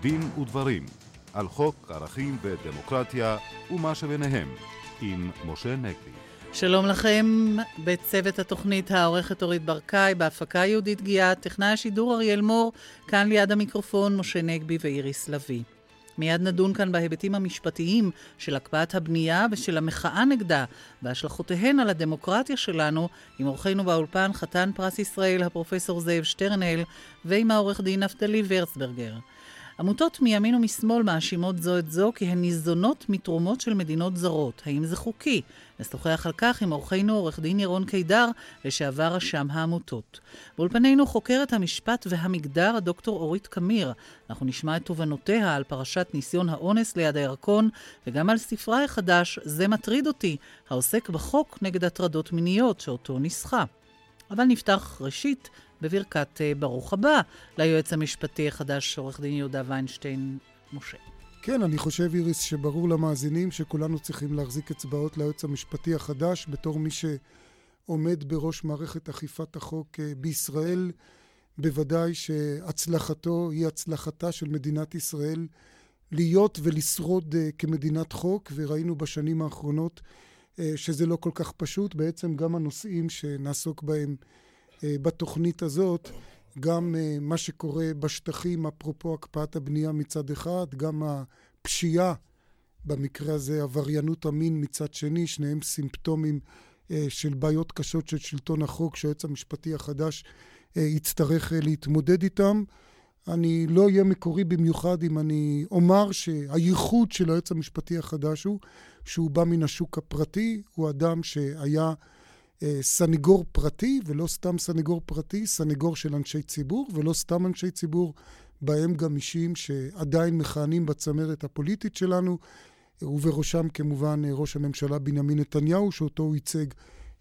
דין ודברים על חוק ערכים ודמוקרטיה ומה שביניהם עם משה נגבי. שלום לכם, בצוות התוכנית העורכת אורית ברקאי, בהפקה יהודית גיאת, טכנאי השידור אריאל מור, כאן ליד המיקרופון משה נגבי ואיריס לביא. מיד נדון כאן בהיבטים המשפטיים של הקפאת הבנייה ושל המחאה נגדה והשלכותיהן על הדמוקרטיה שלנו עם אורחנו באולפן חתן פרס ישראל הפרופסור זאב שטרנל ועם העורך דין נפתלי ורצברגר. עמותות מימין ומשמאל מאשימות זו את זו כי הן ניזונות מתרומות של מדינות זרות. האם זה חוקי? נשוחח על כך עם אורחנו עורך דין ירון קידר, לשעבר רשם העמותות. באולפנינו חוקרת המשפט והמגדר הדוקטור אורית קמיר. אנחנו נשמע את תובנותיה על פרשת ניסיון האונס ליד הירקון, וגם על ספרה החדש "זה מטריד אותי", העוסק בחוק נגד הטרדות מיניות שאותו ניסחה. אבל נפתח ראשית בברכת אה, ברוך הבא ליועץ המשפטי החדש, עורך דין יהודה ויינשטיין משה. כן, אני חושב, איריס, שברור למאזינים שכולנו צריכים להחזיק אצבעות ליועץ המשפטי החדש בתור מי שעומד בראש מערכת אכיפת החוק אה, בישראל. בוודאי שהצלחתו היא הצלחתה של מדינת ישראל להיות ולשרוד אה, כמדינת חוק, וראינו בשנים האחרונות שזה לא כל כך פשוט. בעצם גם הנושאים שנעסוק בהם בתוכנית הזאת, גם אה, מה שקורה בשטחים, אפרופו הקפאת הבנייה מצד אחד, גם הפשיעה, במקרה הזה עבריינות המין מצד שני, שניהם סימפטומים אה, של בעיות קשות של שלטון החוק שהיועץ המשפטי החדש יצטרך להתמודד איתם. אני לא אהיה מקורי במיוחד אם אני אומר שהייחוד של היועץ המשפטי החדש הוא שהוא בא מן השוק הפרטי, הוא אדם שהיה אה, סנגור פרטי, ולא סתם סנגור פרטי, סנגור של אנשי ציבור, ולא סתם אנשי ציבור, בהם גם אישים שעדיין מכהנים בצמרת הפוליטית שלנו, ובראשם כמובן אה, ראש הממשלה בנימין נתניהו, שאותו הוא ייצג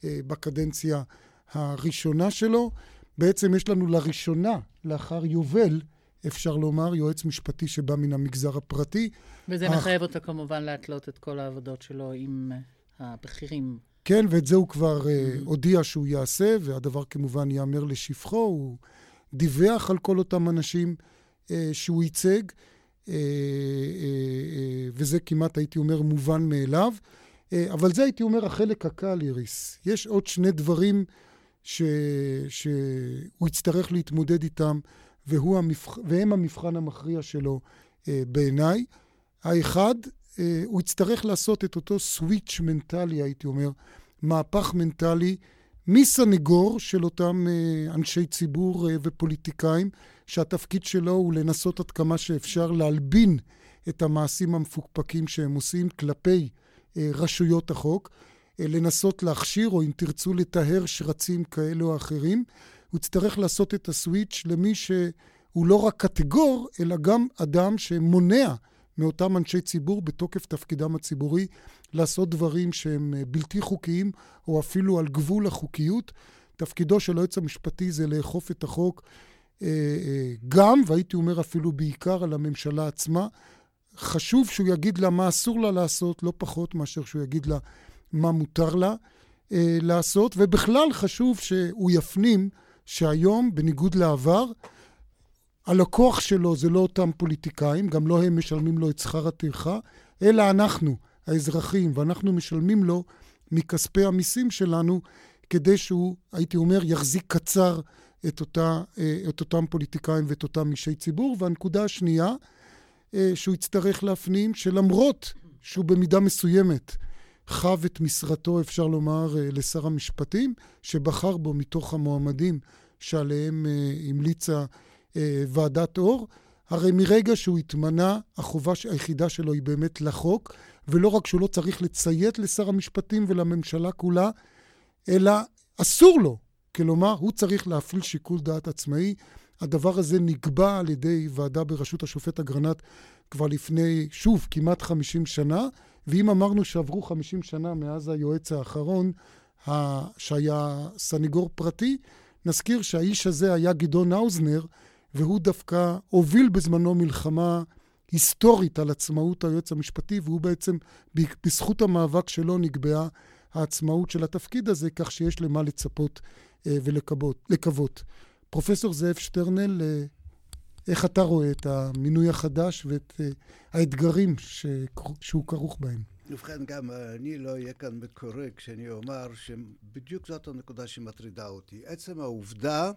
אה, בקדנציה הראשונה שלו. בעצם יש לנו לראשונה, לאחר יובל, אפשר לומר, יועץ משפטי שבא מן המגזר הפרטי. וזה אך... מחייב אותו כמובן להתלות את כל העבודות שלו עם הבכירים כן, ואת זה הוא כבר uh, הודיע שהוא יעשה, והדבר כמובן ייאמר לשבחו. הוא דיווח על כל אותם אנשים uh, שהוא ייצג, uh, uh, uh, וזה כמעט, הייתי אומר, מובן מאליו. Uh, אבל זה, הייתי אומר, החלק הקל, איריס. יש עוד שני דברים ש... שהוא יצטרך להתמודד איתם, המבח... והם המבחן המכריע שלו uh, בעיניי. האחד, הוא יצטרך לעשות את אותו סוויץ' מנטלי, הייתי אומר, מהפך מנטלי מסנגור של אותם אה, אנשי ציבור אה, ופוליטיקאים, שהתפקיד שלו הוא לנסות עד כמה שאפשר להלבין את המעשים המפוקפקים שהם עושים כלפי רשויות החוק, לנסות להכשיר, או אם תרצו לטהר שרצים כאלו או אחרים. הוא יצטרך לעשות את הסוויץ' למי שהוא לא רק קטגור, אלא גם אדם שמונע מאותם אנשי ציבור בתוקף תפקידם הציבורי לעשות דברים שהם אה, בלתי חוקיים או אפילו על גבול החוקיות. תפקידו של היועץ המשפטי זה לאכוף את החוק אה, אה, גם, והייתי אומר אפילו בעיקר, על הממשלה עצמה. חשוב שהוא יגיד לה מה אסור לה לעשות, לא פחות מאשר שהוא יגיד לה מה מותר לה לעשות, ובכלל חשוב שהוא יפנים שהיום, בניגוד לעבר, הלקוח שלו זה לא אותם פוליטיקאים, גם לא הם משלמים לו את שכר הטרחה, אלא אנחנו, האזרחים, ואנחנו משלמים לו מכספי המיסים שלנו, כדי שהוא, הייתי אומר, יחזיק קצר את, אותה, אה, את אותם פוליטיקאים ואת אותם אישי ציבור. והנקודה השנייה, אה, שהוא יצטרך להפנים, שלמרות שהוא במידה מסוימת חב את משרתו, אפשר לומר, אה, לשר המשפטים, שבחר בו מתוך המועמדים שעליהם המליצה ועדת אור. הרי מרגע שהוא התמנה, החובה היחידה שלו היא באמת לחוק, ולא רק שהוא לא צריך לציית לשר המשפטים ולממשלה כולה, אלא אסור לו. כלומר, הוא צריך להפעיל שיקול דעת עצמאי. הדבר הזה נקבע על ידי ועדה בראשות השופט אגרנט כבר לפני, שוב, כמעט 50 שנה, ואם אמרנו שעברו 50 שנה מאז היועץ האחרון, שהיה סניגור פרטי, נזכיר שהאיש הזה היה גדעון האוזנר, והוא דווקא הוביל בזמנו מלחמה היסטורית על עצמאות היועץ המשפטי, והוא בעצם, בזכות המאבק שלו נקבעה העצמאות של התפקיד הזה, כך שיש למה לצפות אה, ולקוות. פרופסור זאב שטרנל, אה, איך אתה רואה את המינוי החדש ואת uh, האתגרים. שהוא כרוך בהם? ובכן, גם אני לא אהיה כאן מקורא כשאני אומר שבדיוק זאת הנקודה שמטרידה אותי. עצם העובדה אה,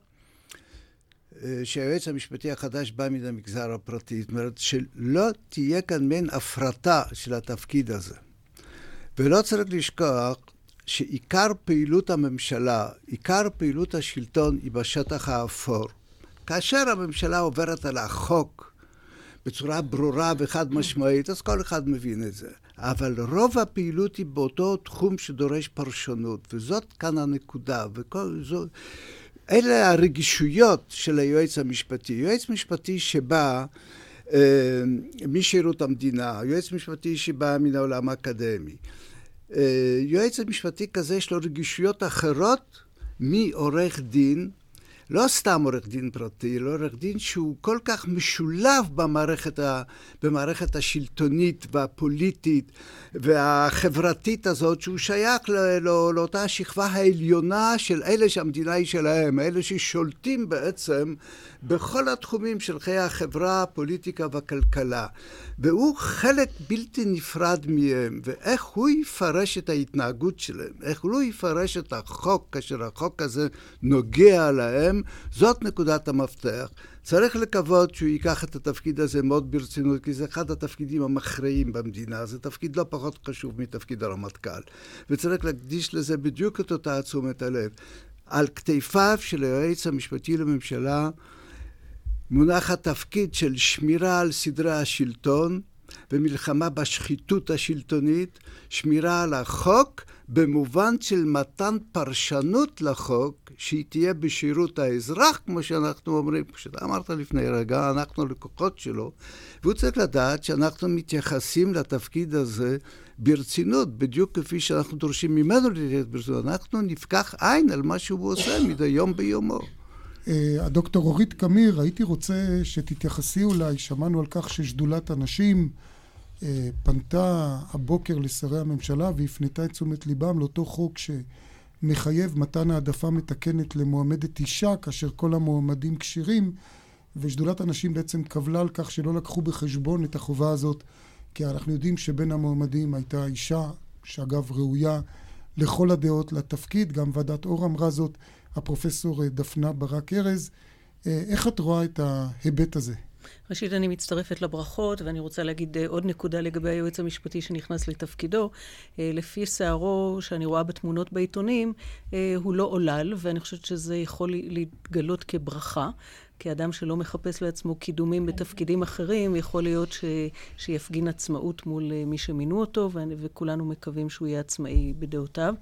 שהיועץ המשפטי החדש בא מן המגזר הפרטי, זאת אומרת שלא תהיה כאן מעין הפרטה של התפקיד הזה. ולא צריך לשכוח שעיקר פעילות הממשלה, עיקר פעילות השלטון היא בשטח האפור. כאשר הממשלה עוברת על החוק בצורה ברורה וחד משמעית, אז כל אחד מבין את זה. אבל רוב הפעילות היא באותו תחום שדורש פרשנות, וזאת כאן הנקודה. וכל זאת... אלה הרגישויות של היועץ המשפטי. יועץ משפטי שבא אה, משירות המדינה, יועץ משפטי שבא מן העולם האקדמי. אה, יועץ משפטי כזה יש לו רגישויות אחרות מעורך דין לא סתם עורך דין פרטי, אלא עורך דין שהוא כל כך משולב במערכת, ה, במערכת השלטונית והפוליטית והחברתית הזאת, שהוא שייך לא, לא, לאותה השכבה העליונה של אלה שהמדינה היא שלהם, אלה ששולטים בעצם בכל התחומים של חיי החברה, הפוליטיקה והכלכלה. והוא חלק בלתי נפרד מהם, ואיך הוא יפרש את ההתנהגות שלהם, איך הוא יפרש את החוק כאשר החוק הזה נוגע להם, זאת נקודת המפתח. צריך לקוות שהוא ייקח את התפקיד הזה מאוד ברצינות, כי זה אחד התפקידים המכריעים במדינה, זה תפקיד לא פחות חשוב מתפקיד הרמטכ"ל. וצריך להקדיש לזה בדיוק את אותה תשומת הלב. על כתפיו של היועץ המשפטי לממשלה מונח התפקיד של שמירה על סדרי השלטון ומלחמה בשחיתות השלטונית, שמירה על החוק במובן של מתן פרשנות לחוק שהיא תהיה בשירות האזרח, כמו שאנחנו אומרים, כמו שאתה אמרת לפני רגע, אנחנו לקוחות שלו, והוא צריך לדעת שאנחנו מתייחסים לתפקיד הזה ברצינות, בדיוק כפי שאנחנו דורשים ממנו להתייחס ברצינות. אנחנו נפקח עין על מה שהוא עושה מדי יום ביומו. אה, הדוקטור אורית קמיר, הייתי רוצה שתתייחסי אולי, שמענו על כך ששדולת הנשים אה, פנתה הבוקר לשרי הממשלה והפנתה את תשומת ליבם לאותו חוק שמחייב מתן העדפה מתקנת למועמדת אישה כאשר כל המועמדים כשירים ושדולת הנשים בעצם קבלה על כך שלא לקחו בחשבון את החובה הזאת כי אנחנו יודעים שבין המועמדים הייתה אישה שאגב ראויה לכל הדעות לתפקיד, גם ועדת אור אמרה זאת הפרופסור דפנה ברק ארז. אה, איך את רואה את ההיבט הזה? ראשית, אני מצטרפת לברכות, ואני רוצה להגיד אה, עוד נקודה לגבי היועץ המשפטי שנכנס לתפקידו. אה, לפי שערו, שאני רואה בתמונות בעיתונים, הוא לא עולל, ואני חושבת שזה יכול להתגלות כברכה. כאדם שלא מחפש לעצמו קידומים בתפקידים אחרים, יכול להיות ש, שיפגין עצמאות מול מי שמינו אותו, וכולנו מקווים שהוא יהיה עצמאי בדעותיו.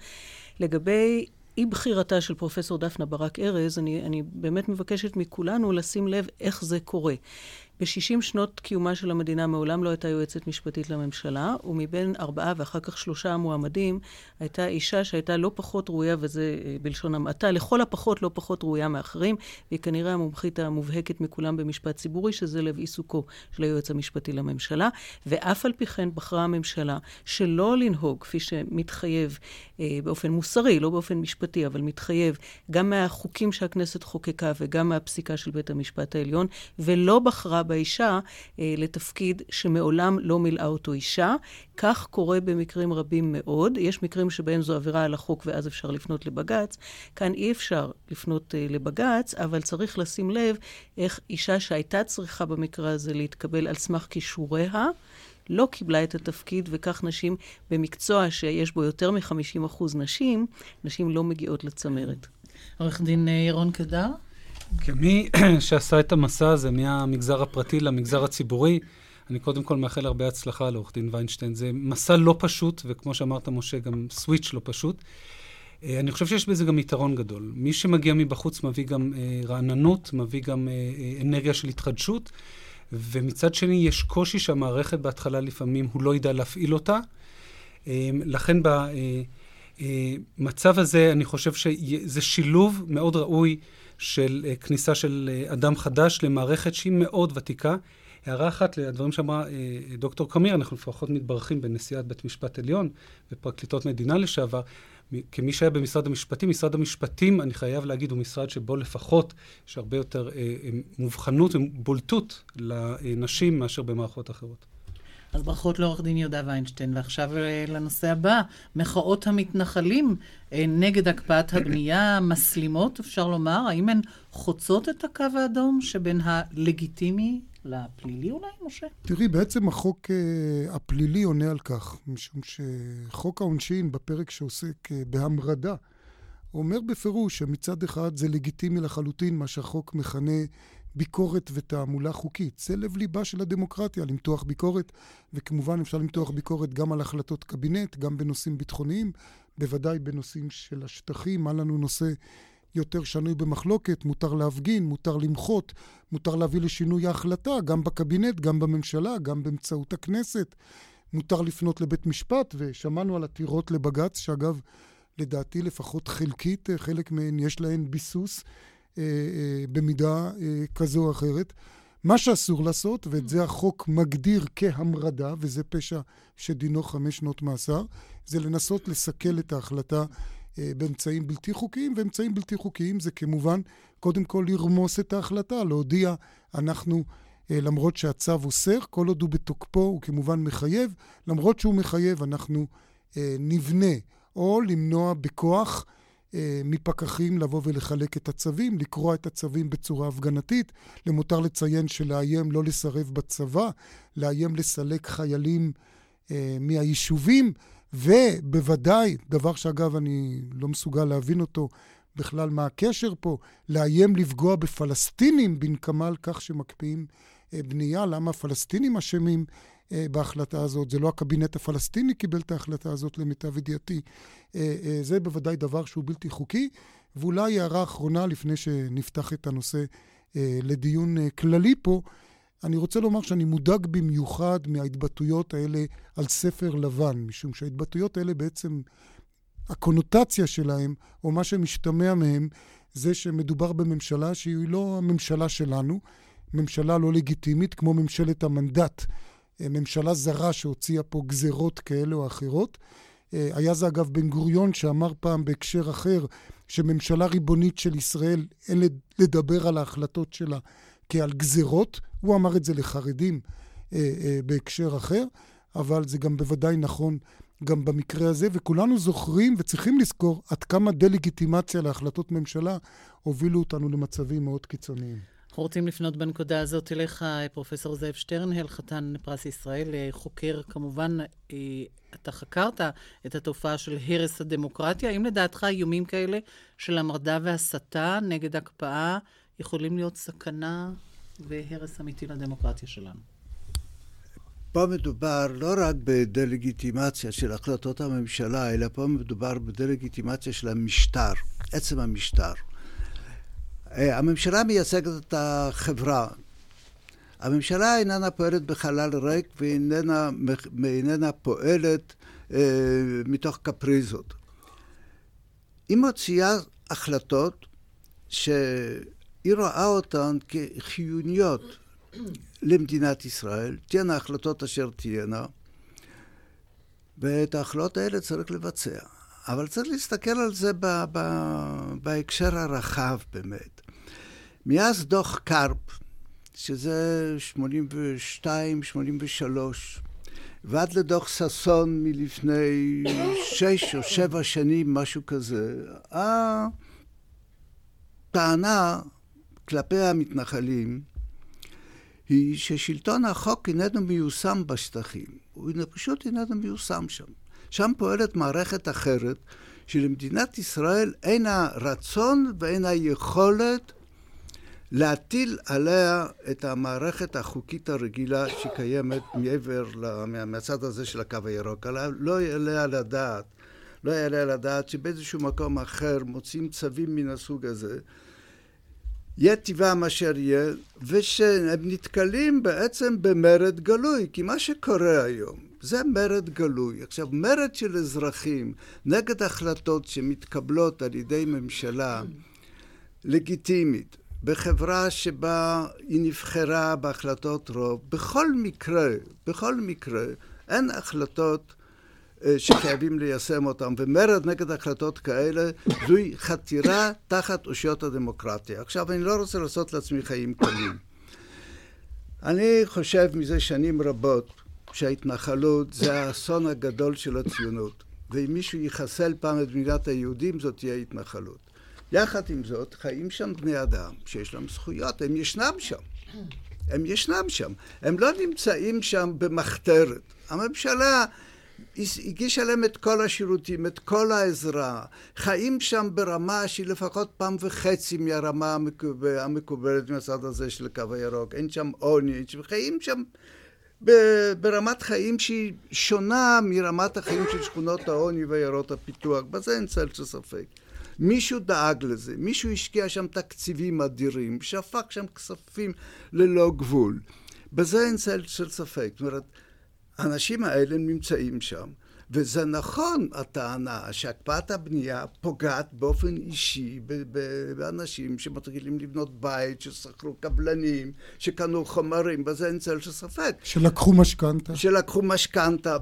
לגבי אי בחירתה של פרופסור דפנה ברק ארז, אני, אני באמת מבקשת מכולנו לשים לב איך זה קורה. ב-60 שנות קיומה של המדינה מעולם לא הייתה יועצת משפטית לממשלה, ומבין ארבעה ואחר כך שלושה מועמדים, הייתה אישה שהייתה לא פחות ראויה, וזה אה, בלשון המעטה, לכל הפחות לא פחות ראויה מאחרים, והיא כנראה המומחית המובהקת מכולם במשפט ציבורי, שזה לב עיסוקו של היועץ המשפטי לממשלה, ואף על פי כן בחרה הממשלה שלא לנהוג כפי שמתחייב אה, באופן מוסרי, לא באופן משפטי, אבל מתחייב גם מהחוקים שהכנסת חוקקה וגם מהפסיקה של בית המשפט העליון, ולא בחרה באישה אה, לתפקיד שמעולם לא מילאה אותו אישה. כך קורה במקרים רבים מאוד. יש מקרים שבהם זו עבירה על החוק ואז אפשר לפנות לבג"ץ. כאן אי אפשר לפנות אה, לבג"ץ, אבל צריך לשים לב איך אישה שהייתה צריכה במקרה הזה להתקבל על סמך כישוריה, לא קיבלה את התפקיד, וכך נשים במקצוע שיש בו יותר מ-50% נשים, נשים לא מגיעות לצמרת. עורך דין אה, ירון קדר? כמי שעשה את המסע הזה מהמגזר הפרטי למגזר הציבורי, אני קודם כל מאחל הרבה הצלחה לעורך דין ויינשטיין. זה מסע לא פשוט, וכמו שאמרת, משה, גם סוויץ' לא פשוט. אה, אני חושב שיש בזה גם יתרון גדול. מי שמגיע מבחוץ מביא גם אה, רעננות, מביא גם אה, אנרגיה של התחדשות, ומצד שני יש קושי שהמערכת בהתחלה לפעמים הוא לא ידע להפעיל אותה. לכן במצב הזה אני חושב שזה שילוב מאוד ראוי של כניסה של אדם חדש למערכת שהיא מאוד ותיקה. הערה אחת לדברים שאמרה אה, דוקטור קמיר, אנחנו לפחות מתברכים בנשיאת בית משפט עליון ופרקליטות מדינה לשעבר. כמי שהיה במשרד המשפטים, משרד המשפטים, אני חייב להגיד, הוא משרד שבו לפחות יש הרבה יותר אה מובחנות ובולטות לנשים מאשר במערכות אחרות. אז ברכות לעורך דין יהודה ויינשטיין. ועכשיו אה, לנושא הבא, מחאות המתנחלים אה, נגד הקפאת הבנייה מסלימות, אפשר לומר. האם הן חוצות את הקו האדום שבין הלגיטימי לפלילי אולי, משה? תראי, בעצם החוק uh, הפלילי עונה על כך, משום שחוק העונשין, בפרק שעוסק בהמרדה, אומר בפירוש שמצד אחד זה לגיטימי לחלוטין מה שהחוק מכנה ביקורת ותעמולה חוקית. זה לב ליבה של הדמוקרטיה, למתוח ביקורת, וכמובן אפשר למתוח ביקורת גם על החלטות קבינט, גם בנושאים ביטחוניים, בוודאי בנושאים של השטחים. היה לנו נושא יותר שנוי במחלוקת, מותר להפגין, מותר למחות, מותר להביא לשינוי ההחלטה, גם בקבינט, גם בממשלה, גם באמצעות הכנסת. מותר לפנות לבית משפט, ושמענו על עתירות לבג"ץ, שאגב, לדעתי לפחות חלקית, חלק מהן יש להן ביסוס. אה, אה, במידה אה, כזו או אחרת. מה שאסור לעשות, ואת זה החוק מגדיר כהמרדה, וזה פשע שדינו חמש שנות מאסר, זה לנסות לסכל את ההחלטה באמצעים בלתי חוקיים, ואמצעים בלתי חוקיים זה כמובן, קודם כל לרמוס את ההחלטה, להודיע, אנחנו, למרות שהצו אוסר, כל עוד הוא בתוקפו, הוא כמובן מחייב, למרות שהוא מחייב, אנחנו נבנה, או למנוע בכוח מפקחים לבוא ולחלק את הצווים, לקרוע את הצווים בצורה הפגנתית. למותר לציין שלאיים לא לסרב בצבא, לאיים לסלק חיילים אה, מהיישובים, ובוודאי, דבר שאגב אני לא מסוגל להבין אותו בכלל מה הקשר פה, לאיים לפגוע בפלסטינים בנקמה על כך שמקפיאים אה, בנייה, למה הפלסטינים אשמים אה, בהחלטה הזאת. זה לא הקבינט הפלסטיני קיבל את ההחלטה הזאת למיטב ידיעתי. אה, אה, זה בוודאי דבר שהוא בלתי חוקי. ואולי הערה אחרונה לפני שנפתח את הנושא לדיון כללי פה, אני רוצה לומר שאני מודאג במיוחד מההתבטאויות האלה על ספר לבן, משום שההתבטאויות האלה בעצם, הקונוטציה שלהם, או מה שמשתמע מהם, זה שמדובר בממשלה שהיא לא הממשלה שלנו, ממשלה לא לגיטימית, כמו ממשלת המנדט ממשלה זרה שהוציאה פה גזרות כאלה או אחרות. אה, היה זה אגב בן גוריון שאמר פעם בהקשר אחר, שממשלה ריבונית של ישראל, אין לדבר על ההחלטות שלה כעל גזרות. הוא אמר את זה לחרדים אה, אה, בהקשר אחר, אבל זה גם בוודאי נכון גם במקרה הזה, וכולנו זוכרים וצריכים לזכור עד כמה דה-לגיטימציה להחלטות ממשלה הובילו אותנו למצבים מאוד קיצוניים. אנחנו רוצים לפנות בנקודה הזאת אליך, פרופסור זאב שטרנהל, חתן פרס ישראל, חוקר כמובן, אה, אתה חקרת את התופעה של הרס הדמוקרטיה. האם לדעתך איומים כאלה של המרדה והסתה נגד הקפאה יכולים להיות סכנה והרס אמיתי לדמוקרטיה שלנו? פה מדובר לא רק בדה-לגיטימציה של החלטות הממשלה, אלא פה מדובר בדה-לגיטימציה של המשטר, עצם המשטר. אה, הממשלה מייצגת את החברה. הממשלה איננה פועלת בחלל ריק ואיננה פועלת אה, מתוך קפריזות. היא מוציאה החלטות שהיא רואה אותן כחיוניות למדינת ישראל, תהיינה החלטות אשר תהיינה, ואת ההחלטות האלה צריך לבצע. אבל צריך להסתכל על זה ב- ב- בהקשר הרחב באמת. מאז דוח קרפ, שזה 82, 83, ועד לדוח ששון מלפני שש או שבע שנים, משהו כזה, הטענה כלפי המתנחלים היא ששלטון החוק איננו מיושם בשטחים, הוא פשוט איננו מיושם שם. שם פועלת מערכת אחרת, שלמדינת ישראל אין הרצון ואין היכולת להטיל עליה את המערכת החוקית הרגילה שקיימת מעבר, מהצד הזה של הקו הירוק. לא יעלה על הדעת, לא יעלה על הדעת שבאיזשהו מקום אחר מוצאים צווים מן הסוג הזה. יהיה טבעם אשר יהיה, ושהם נתקלים בעצם במרד גלוי, כי מה שקורה היום זה מרד גלוי. עכשיו, מרד של אזרחים נגד החלטות שמתקבלות על ידי ממשלה לגיטימית, בחברה שבה היא נבחרה בהחלטות רוב, בכל מקרה, בכל מקרה, אין החלטות אה, שחייבים ליישם אותן, ומרד נגד החלטות כאלה זוהי חתירה תחת אושיות הדמוקרטיה. עכשיו, אני לא רוצה לעשות לעצמי חיים קלים. אני חושב מזה שנים רבות שההתנחלות זה האסון הגדול של הציונות, ואם מישהו יחסל פעם את מדינת היהודים זאת תהיה התנחלות. יחד עם זאת, חיים שם בני אדם שיש להם זכויות, הם ישנם שם. הם ישנם שם. הם לא נמצאים שם במחתרת. הממשלה הגישה להם את כל השירותים, את כל העזרה. חיים שם ברמה שהיא לפחות פעם וחצי מהרמה המקובלת מהצד הזה של הקו הירוק. אין שם עוני, חיים שם ברמת חיים שהיא שונה מרמת החיים של שכונות העוני ועיירות הפיתוח. בזה אין צל של ספק. מישהו דאג לזה, מישהו השקיע שם תקציבים אדירים, שפק שם כספים ללא גבול. בזה אין צל של ספק. זאת אומרת, האנשים האלה נמצאים שם, וזה נכון הטענה שהקפאת הבנייה פוגעת באופן אישי באנשים שמתחילים לבנות בית, ששכרו קבלנים, שקנו חומרים, בזה אין צל של ספק. שלקחו משכנתה. שלקחו משכנתה,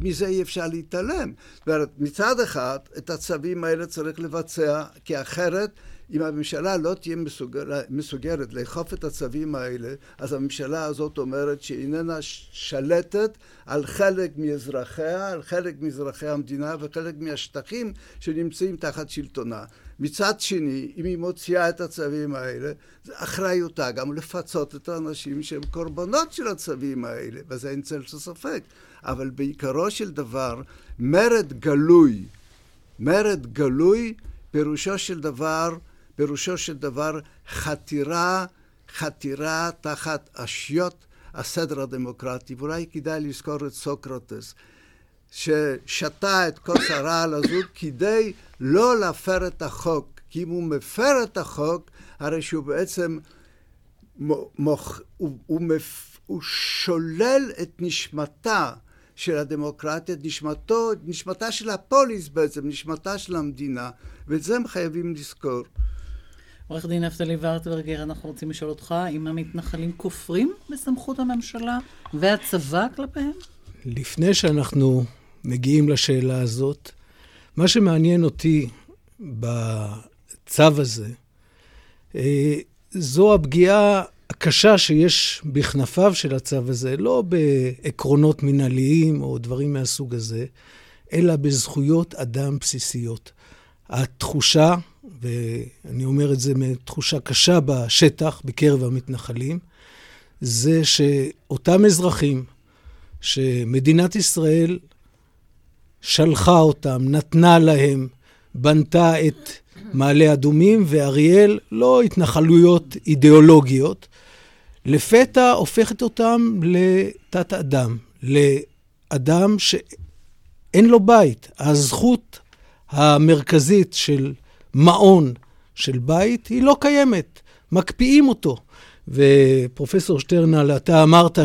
מזה אי אפשר להתעלם. זאת אומרת, מצד אחד, את הצווים האלה צריך לבצע, כי אחרת אם הממשלה לא תהיה מסוגל, מסוגרת לאכוף את הצווים האלה, אז הממשלה הזאת אומרת שהיא איננה שלטת על חלק מאזרחיה, על חלק מאזרחי המדינה וחלק מהשטחים שנמצאים תחת שלטונה. מצד שני, אם היא מוציאה את הצווים האלה, זה אחריותה גם לפצות את האנשים שהם קורבנות של הצווים האלה, וזה אין צל של ספק. אבל בעיקרו של דבר, מרד גלוי, מרד גלוי, פירושו של דבר פירושו של דבר חתירה, חתירה תחת אשיות הסדר הדמוקרטי. ואולי כדאי לזכור את סוקרטס, ששתה את כוס הרעל הזו כדי לא להפר את החוק. כי אם הוא מפר את החוק, הרי שהוא בעצם מוח, הוא, הוא, מפ, הוא שולל את נשמתה של הדמוקרטיה, נשמתו, נשמתה של הפוליס בעצם, נשמתה של המדינה, ואת זה הם חייבים לזכור. עורך דין נפתלי ורטברגר, אנחנו רוצים לשאול אותך, אם המתנחלים כופרים בסמכות הממשלה והצבא כלפיהם? לפני שאנחנו מגיעים לשאלה הזאת, מה שמעניין אותי בצו הזה, אה, זו הפגיעה הקשה שיש בכנפיו של הצו הזה, לא בעקרונות מנהליים או דברים מהסוג הזה, אלא בזכויות אדם בסיסיות. התחושה ואני אומר את זה מתחושה קשה בשטח, בקרב המתנחלים, זה שאותם אזרחים שמדינת ישראל שלחה אותם, נתנה להם, בנתה את מעלה אדומים ואריאל, לא התנחלויות אידיאולוגיות, לפתע הופכת אותם לתת-אדם, לאדם שאין לו בית. הזכות המרכזית של מעון של בית, היא לא קיימת. מקפיאים אותו. ופרופסור שטרנל, אתה אמרת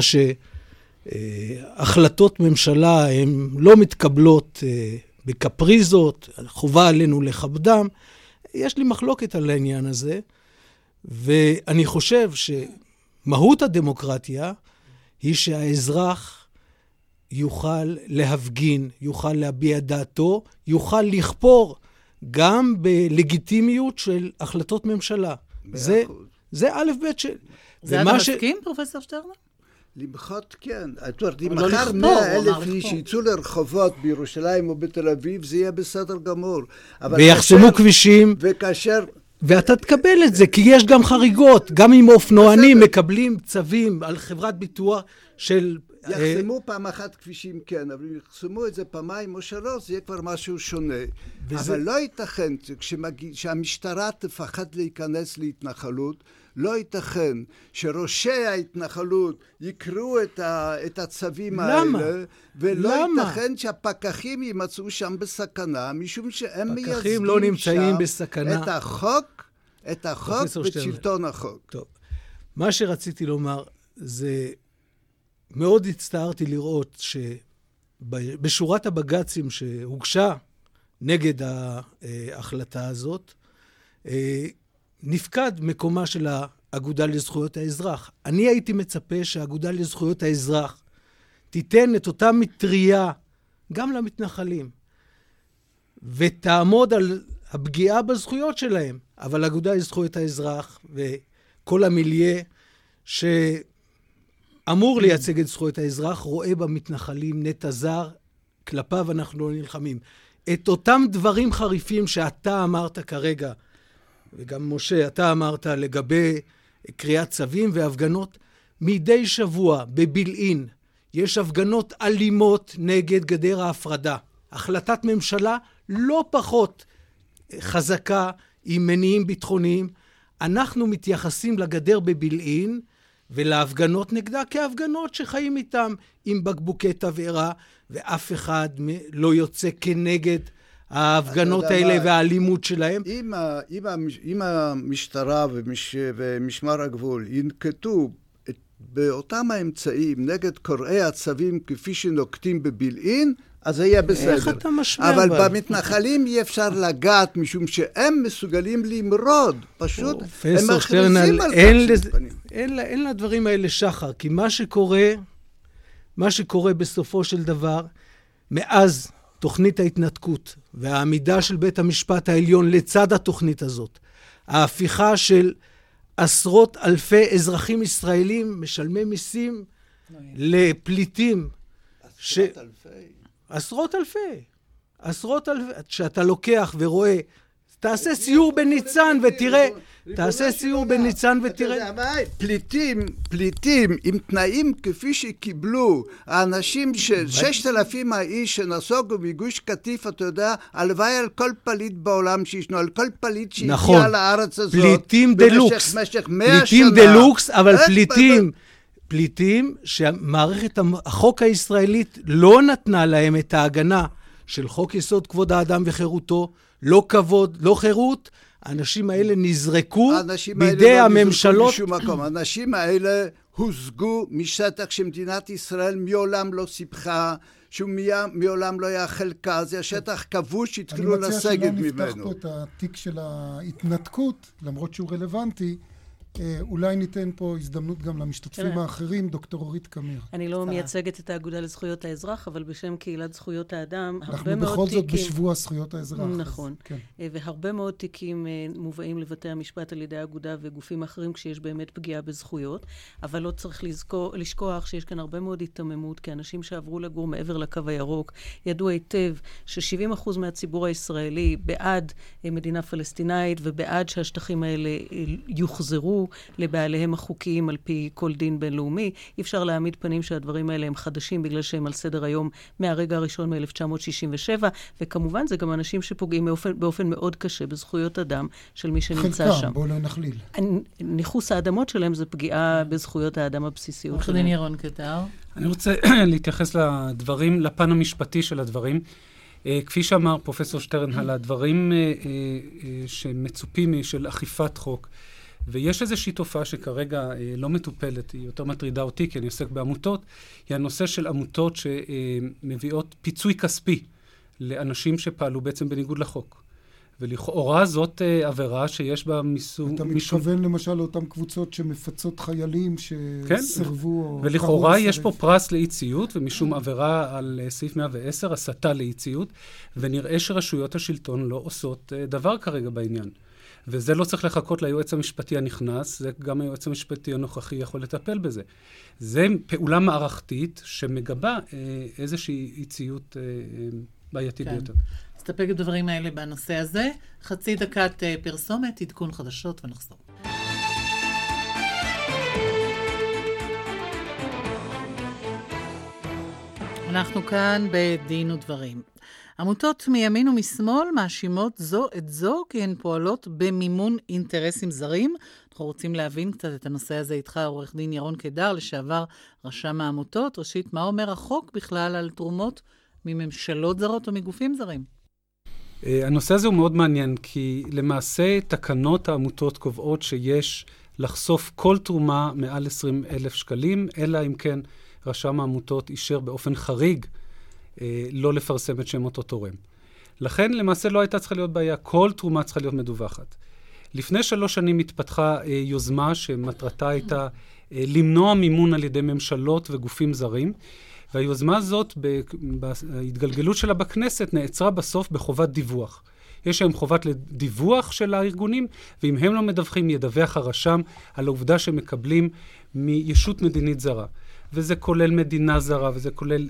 שהחלטות ממשלה הן לא מתקבלות אה, בקפריזות, חובה עלינו לכבדם. יש לי מחלוקת על העניין הזה, ואני חושב שמהות הדמוקרטיה היא שהאזרח יוכל להפגין, יוכל להביע דעתו, יוכל לכפור גם בלגיטימיות של החלטות ממשלה. זה, זה א' ב' של... זה אתה מסכים, ש... פרופסור שטרנר? למחות כן. את אומרת, אם לא מחר מאה אלף איש יצאו לרחובות בירושלים או בתל אביב, זה יהיה בסדר גמור. ויחסמו כבישים. וכאשר... ואתה תקבל את זה, כי יש גם חריגות. גם אם אופנוענים מקבלים צווים על חברת ביטוח של יחסמו פעם אחת כבישים, כן, אבל אם יחסמו את זה פעמיים או שלוש, זה יהיה כבר משהו שונה. וזה... אבל לא ייתכן שהמשטרה תפחד להיכנס להתנחלות, לא ייתכן שראשי ההתנחלות יקראו את, ה, את הצווים למה? האלה, ולא למה? ייתכן שהפקחים יימצאו שם בסכנה, משום שהם מייצגים לא נמצאים בסכנה. את החוק, את החוק ואת שלטון החוק. טוב. מה שרציתי לומר זה מאוד הצטערתי לראות שבשורת הבג"צים שהוגשה נגד ההחלטה הזאת, אה, נפקד מקומה של האגודה לזכויות האזרח. אני הייתי מצפה שהאגודה לזכויות האזרח תיתן את אותה מטריה גם למתנחלים, ותעמוד על הפגיעה בזכויות שלהם. אבל האגודה לזכויות האזרח וכל המיליה שאמור לייצג את זכויות האזרח, רואה במתנחלים נטע זר, כלפיו אנחנו לא נלחמים. את אותם דברים חריפים שאתה אמרת כרגע, וגם משה, אתה אמרת לגבי קריאת צווים והפגנות, מדי שבוע בבילעין יש הפגנות אלימות נגד גדר ההפרדה. החלטת ממשלה לא פחות חזקה עם מניעים ביטחוניים. אנחנו מתייחסים לגדר בבילעין ולהפגנות נגדה כהפגנות שחיים איתם עם בקבוקי תבערה, ואף אחד לא יוצא כנגד ההפגנות האלה מה, והאלימות שלהם. אם, אם, אם המשטרה ומש, ומשמר הגבול ינקטו באותם האמצעים נגד קוראי הצווים כפי שנוקטים בבילעין, אז זה יהיה בסדר. איך אתה משווה? אבל במתנחלים אי אפשר לגעת, משום שהם מסוגלים למרוד. פשוט הם מכריזים על כך שפנים. אין, אין לדברים האלה שחר, כי מה שקורה, מה שקורה בסופו של דבר, מאז תוכנית ההתנתקות והעמידה של בית המשפט העליון לצד התוכנית הזאת, ההפיכה של עשרות אלפי אזרחים ישראלים, משלמי מיסים, לפליטים. עשרות ש... אלפי? עשרות אלפי. עשרות אלפי. כשאתה לוקח ורואה, תעשה סיור בניצן ותראה, תעשה סיור בניצן ותראה. אתה יודע מה? פליטים, פליטים עם תנאים כפי שקיבלו האנשים של ששת אלפים האיש שנסוגו מגוש קטיף, אתה יודע, הלוואי על כל פליט בעולם שישנו, על כל פליט שהגיע נכון. לארץ הזאת. פליטים דלוקס. במשך מאה שנה. פליטים דלוקס, אבל פליטים. פליטים שמערכת החוק הישראלית לא נתנה להם את ההגנה של חוק יסוד כבוד האדם וחירותו, לא כבוד, לא חירות, האנשים האלה נזרקו בידי האלה לא הממשלות. משום מקום. האנשים האלה הושגו משטח שמדינת ישראל מעולם לא סיפחה, שהוא מעולם לא היה חלקה, זה שטח כבוש שהתחילו לסגת ממנו. אני מציע שלא נפתח פה את התיק של ההתנתקות, למרות שהוא רלוונטי. אה, אולי ניתן פה הזדמנות גם למשתתפים האחרים, דוקטור אורית קמיר. אני לא מייצגת את האגודה לזכויות האזרח, אבל בשם קהילת זכויות האדם, הרבה מאוד תיקים... אנחנו בכל זאת בשבוע זכויות האזרח. נכון. כן. אה, והרבה מאוד תיקים אה, מובאים לבתי המשפט על ידי האגודה וגופים אחרים כשיש באמת פגיעה בזכויות, אבל לא צריך לזכור, לשכוח שיש כאן הרבה מאוד היתממות, כי אנשים שעברו לגור מעבר לקו הירוק ידעו היטב ש-70% מהציבור הישראלי בעד מדינה פלסטינאית ובעד שהשטחים האלה יוחזרו. לבעליהם החוקיים על פי כל דין בינלאומי. אי אפשר להעמיד פנים שהדברים האלה הם חדשים בגלל שהם על סדר היום מהרגע הראשון מ-1967, וכמובן זה גם אנשים שפוגעים באופן, באופן מאוד קשה בזכויות אדם של מי שנמצא חלקם, שם. חלקם, בואו לא נכליל. ניכוס האדמות שלהם זה פגיעה בזכויות האדם הבסיסיות שלהם. עורך דין ירון קטר. אני רוצה להתייחס לדברים, לפן המשפטי של הדברים. Uh, כפי שאמר פרופסור שטרן, על הדברים uh, uh, שמצופים של אכיפת חוק, ויש איזושהי תופעה שכרגע אה, לא מטופלת, היא יותר מטרידה אותי, כי אני עוסק בעמותות, היא הנושא של עמותות שמביאות פיצוי כספי לאנשים שפעלו בעצם בניגוד לחוק. ולכאורה זאת אה, עבירה שיש בה מיסום... אתה. מתכוון למשל לאותן קבוצות שמפצות חיילים שסירבו... כן, ולכאורה יש פה פרס לאי ציות, ומשום עבירה על אה, סעיף 110, הסתה לאי ציות, ונראה שרשויות השלטון לא עושות אה, דבר כרגע בעניין. וזה לא צריך לחכות ליועץ המשפטי הנכנס, זה גם היועץ המשפטי הנוכחי יכול לטפל בזה. זה פעולה מערכתית שמגבה אה, איזושהי אי ציות אה, אה, בעייתית כן. ביותר. נסתפק בדברים האלה בנושא הזה. חצי דקת פרסומת, עדכון חדשות ונחזור. אנחנו כאן בדין ודברים. עמותות מימין ומשמאל מאשימות זו את זו כי הן פועלות במימון אינטרסים זרים. אנחנו רוצים להבין קצת את הנושא הזה איתך, עורך דין ירון קדר, לשעבר רשם העמותות. ראשית, מה אומר החוק בכלל על תרומות מממשלות זרות או מגופים זרים? אה, הנושא הזה הוא מאוד מעניין, כי למעשה תקנות העמותות קובעות שיש לחשוף כל תרומה מעל 20 אלף שקלים, אלא אם כן רשם העמותות אישר באופן חריג לא לפרסם את שם אותו תורם. לכן למעשה לא הייתה צריכה להיות בעיה, כל תרומה צריכה להיות מדווחת. לפני שלוש שנים התפתחה אה, יוזמה שמטרתה הייתה אה, למנוע מימון על ידי ממשלות וגופים זרים, והיוזמה הזאת, בהתגלגלות שלה בכנסת, נעצרה בסוף בחובת דיווח. יש היום חובת דיווח של הארגונים, ואם הם לא מדווחים, ידווח הרשם על העובדה שהם מקבלים מישות מדינית זרה. וזה כולל מדינה זרה, וזה כולל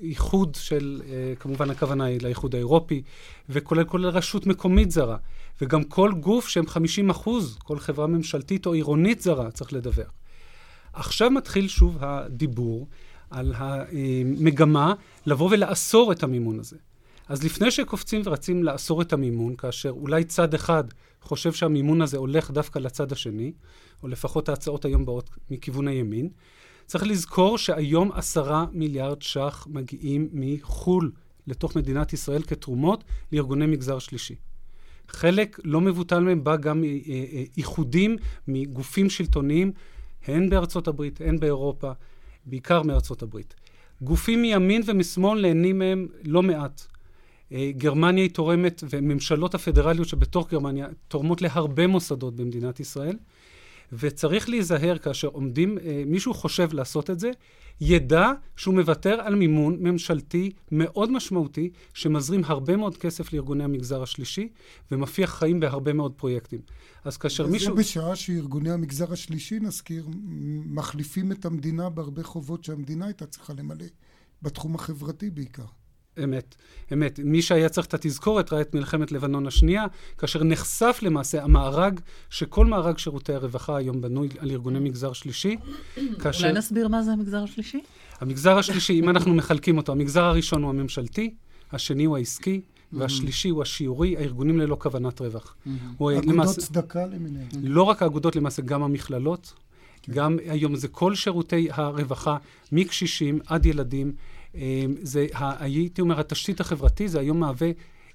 איחוד של, אה, כמובן הכוונה היא לאיחוד האירופי, וכולל כולל רשות מקומית זרה. וגם כל גוף שהם 50 אחוז, כל חברה ממשלתית או עירונית זרה, צריך לדווח. עכשיו מתחיל שוב הדיבור על המגמה לבוא ולאסור את המימון הזה. אז לפני שקופצים ורצים לאסור את המימון, כאשר אולי צד אחד חושב שהמימון הזה הולך דווקא לצד השני, או לפחות ההצעות היום באות מכיוון הימין, צריך לזכור שהיום עשרה מיליארד ש"ח מגיעים מחו"ל לתוך מדינת ישראל כתרומות לארגוני מגזר שלישי. חלק לא מבוטל מהם בא גם איחודים מגופים שלטוניים, הן בארצות הברית, הן באירופה, בעיקר מארצות הברית. גופים מימין ומשמאל נהנים מהם לא מעט. אה, גרמניה היא תורמת, וממשלות הפדרליות שבתוך גרמניה תורמות להרבה מוסדות במדינת ישראל. וצריך להיזהר כאשר עומדים, אה, מישהו חושב לעשות את זה, ידע שהוא מוותר על מימון ממשלתי מאוד משמעותי, שמזרים הרבה מאוד כסף לארגוני המגזר השלישי, ומפיח חיים בהרבה מאוד פרויקטים. אז כאשר מישהו... וזה בשעה שארגוני המגזר השלישי, נזכיר, מחליפים את המדינה בהרבה חובות שהמדינה הייתה צריכה למלא, בתחום החברתי בעיקר. אמת, אמת. מי שהיה צריך את התזכורת ראה את מלחמת לבנון השנייה, כאשר נחשף למעשה המארג, שכל מארג שירותי הרווחה היום בנוי על ארגוני מגזר שלישי. כאשר... אולי נסביר מה זה המגזר השלישי? המגזר השלישי, אם אנחנו מחלקים אותו, המגזר הראשון הוא הממשלתי, השני הוא העסקי, והשלישי הוא השיעורי, הארגונים ללא כוונת רווח. אגודות למעשה, צדקה למיניהם. לא רק האגודות, למעשה גם המכללות. כן. גם היום זה כל שירותי הרווחה, מקשישים עד ילדים. אמ, זה, הייתי אומר, התשתית החברתי, זה היום מהווה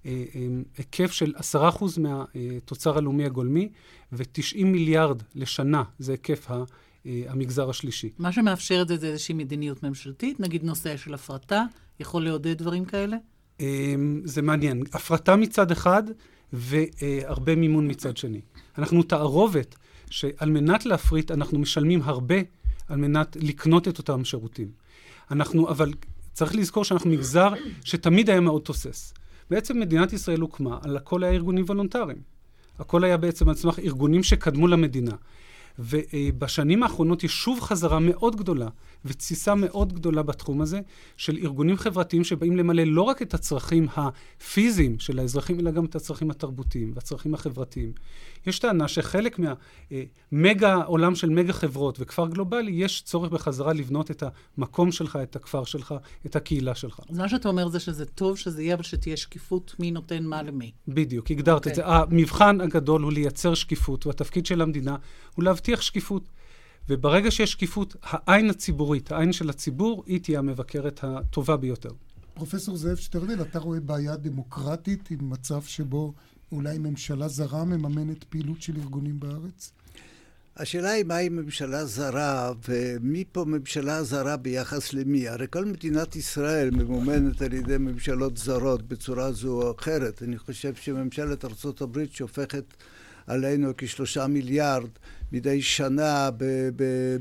אה, אמ, היקף של 10% מהתוצר הלאומי הגולמי, ו-90 מיליארד לשנה זה היקף ה... אה, המגזר השלישי. מה שמאפשר את זה זה איזושהי מדיניות ממשלתית, נגיד נושא של הפרטה, יכול לעודד דברים כאלה? אמ, זה מעניין. הפרטה מצד אחד והרבה מימון מצד שני. אנחנו תערובת שעל מנת להפריט אנחנו משלמים הרבה על מנת לקנות את אותם שירותים. אנחנו, אבל צריך לזכור שאנחנו מגזר שתמיד היה מאוד תוסס. בעצם מדינת ישראל הוקמה, על הכל היה ארגונים וולונטריים. הכל היה בעצם על סמך ארגונים שקדמו למדינה. ובשנים האחרונות יש שוב חזרה מאוד גדולה ותסיסה מאוד גדולה בתחום הזה של ארגונים חברתיים שבאים למלא לא רק את הצרכים הפיזיים של האזרחים, אלא גם את הצרכים התרבותיים והצרכים החברתיים. יש טענה שחלק מהמגה עולם של מגה חברות וכפר גלובלי, יש צורך בחזרה לבנות את המקום שלך, את הכפר שלך, את הקהילה שלך. אז מה שאתה אומר זה שזה טוב שזה יהיה, אבל שתהיה שקיפות מי נותן מה למי. בדיוק, הגדרת okay. את זה. אוקיי. המבחן הגדול הוא לייצר שקיפות, והתפקיד של המדינה הוא להבטיח שקיפות. וברגע שיש שקיפות, העין הציבורית, העין של הציבור, היא תהיה המבקרת הטובה ביותר. פרופסור זאב שטרנל, אתה רואה בעיה דמוקרטית עם מצב שבו אולי ממשלה זרה מממנת פעילות של ארגונים בארץ? השאלה היא מהי ממשלה זרה, ומי פה ממשלה זרה ביחס למי? הרי כל מדינת ישראל ממומנת על ידי ממשלות זרות בצורה זו או אחרת. אני חושב שממשלת ארה"ב שופכת עלינו כשלושה מיליארד מדי שנה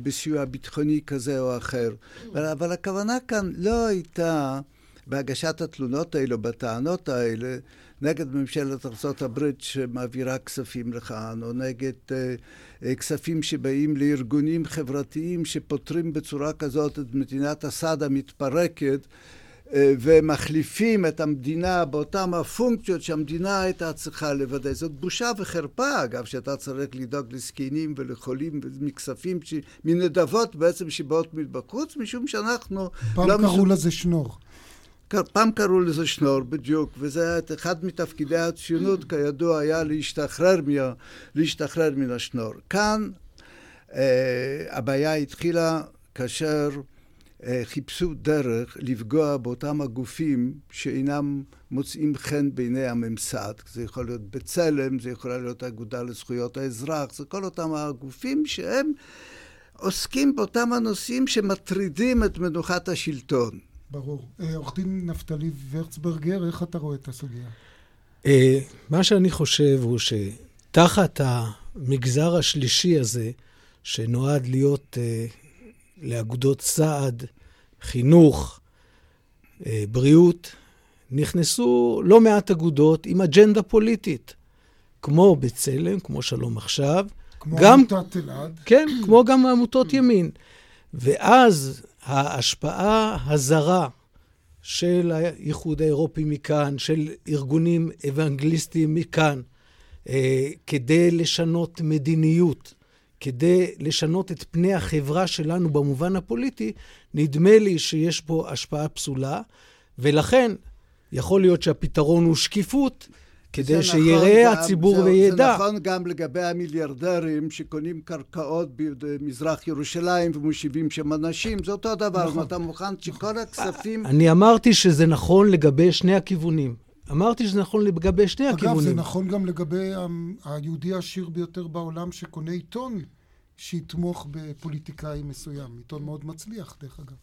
בסיוע ביטחוני כזה או אחר. אבל הכוונה כאן לא הייתה בהגשת התלונות האלה, בטענות האלה, נגד ממשלת ארה"ב שמעבירה כספים לכאן, או נגד uh, uh, כספים שבאים לארגונים חברתיים שפותרים בצורה כזאת את מדינת הסעד המתפרקת. אה, ומחליפים את המדינה באותן הפונקציות שהמדינה הייתה צריכה לוודא. זאת בושה וחרפה, אגב, שאתה צריך לדאוג לזקנים ולחולים מכספים, ש... מנדבות בעצם שבאות מבחוץ, משום שאנחנו... פעם לא קראו מש... לזה שנור. פעם קראו לזה שנור, בדיוק, וזה היה אחד מתפקידי הציונות, כידוע, היה להשתחרר, מה... להשתחרר מן השנור. כאן אה, הבעיה התחילה כאשר חיפשו דרך לפגוע באותם הגופים שאינם מוצאים חן בעיני הממסד. זה יכול להיות בצלם, זה יכול להיות האגודה לזכויות האזרח, זה כל אותם הגופים שהם עוסקים באותם הנושאים שמטרידים את מנוחת השלטון. ברור. אה, עורך דין נפתלי ורצברגר, איך אתה רואה את הסוגיה? אה, מה שאני חושב הוא ש... תחת המגזר השלישי הזה, שנועד להיות לאגודות סעד, חינוך, uh, בריאות, נכנסו לא מעט אגודות עם אג'נדה פוליטית, כמו בצלם, כמו שלום עכשיו. כמו גם, עמותת אלעד. כן, כמו גם עמותות ימין. ואז ההשפעה הזרה של האיחוד האירופי מכאן, של ארגונים אוונגליסטיים מכאן, אה, כדי לשנות מדיניות, כדי לשנות את פני החברה שלנו במובן הפוליטי, נדמה לי שיש פה השפעה פסולה, ולכן יכול להיות שהפתרון הוא שקיפות, כדי זה שיראה נכון הציבור גם, וידע. זה נכון גם לגבי המיליארדרים שקונים קרקעות במזרח ירושלים ומושיבים שם אנשים, זה אותו דבר. נכון. אתה מוכן שכל הכספים... אני אמרתי שזה נכון לגבי שני הכיוונים. אמרתי שזה נכון לגבי שני אגב, הכיוונים. זה נכון גם לגבי היהודי העשיר ביותר בעולם שקונה עיתון שיתמוך בפוליטיקאי מסוים. עיתון מאוד מצליח, דרך אגב.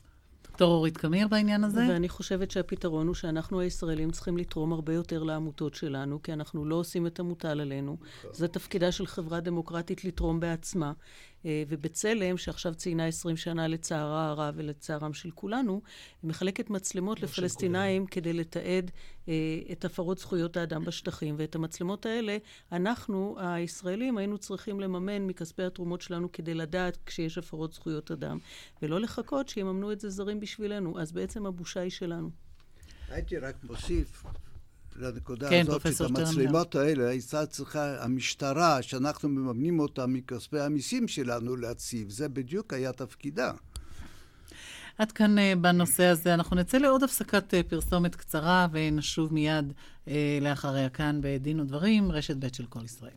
דוקטור אורית קמיר בעניין הזה? ואני חושבת שהפתרון הוא שאנחנו הישראלים צריכים לתרום הרבה יותר לעמותות שלנו, כי אנחנו לא עושים את המוטל עלינו. זה תפקידה של חברה דמוקרטית לתרום בעצמה. אה, ובצלם, שעכשיו ציינה 20 שנה לצערה הרב ולצערם של כולנו, מחלקת מצלמות לפלסטינאים כדי לתעד אה, את הפרות זכויות האדם בשטחים. ואת המצלמות האלה, אנחנו, הישראלים, היינו צריכים לממן מכספי התרומות שלנו כדי לדעת כשיש הפרות זכויות אדם, ולא לחכות שיממנו את זה זרים בשבילנו. אז בעצם הבושה היא שלנו. הייתי רק מוסיף לנקודה כן, הזאת, שאת. המצלמות האלה הייתה צריכה המשטרה, שאנחנו מממנים אותה מכספי המיסים שלנו להציב, זה בדיוק היה תפקידה. עד כאן אה, בנושא הזה. אנחנו נצא לעוד הפסקת אה, פרסומת קצרה ונשוב מיד אה, לאחריה כאן בדין ודברים, רשת ב' של כל ישראל.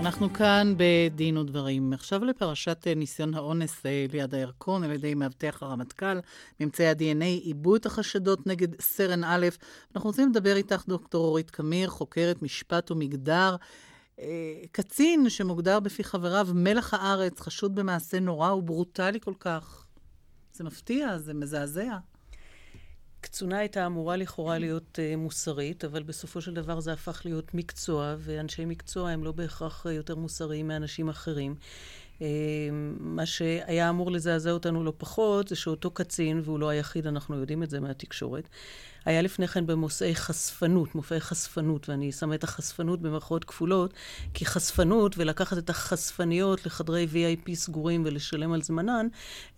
אנחנו כאן בדין ודברים. עכשיו לפרשת אה, ניסיון האונס אה, ליד הירקון על ידי מאבטח הרמטכ"ל. ממצאי ה-DNA עיבו את החשדות נגד סרן א'. אנחנו רוצים לדבר איתך, דוקטור אורית קמיר, חוקרת משפט ומגדר. אה, קצין שמוגדר בפי חבריו מלח הארץ, חשוד במעשה נורא וברוטלי כל כך. זה מפתיע, זה מזעזע. קצונה הייתה אמורה לכאורה להיות uh, מוסרית, אבל בסופו של דבר זה הפך להיות מקצוע, ואנשי מקצוע הם לא בהכרח uh, יותר מוסריים מאנשים אחרים. Uh, מה שהיה אמור לזעזע אותנו לא פחות, זה שאותו קצין, והוא לא היחיד, אנחנו יודעים את זה מהתקשורת, היה לפני כן במופעי חשפנות, מופעי חשפנות, ואני שמה את החשפנות במרכאות כפולות, כי חשפנות ולקחת את החשפניות לחדרי VIP סגורים ולשלם על זמנן,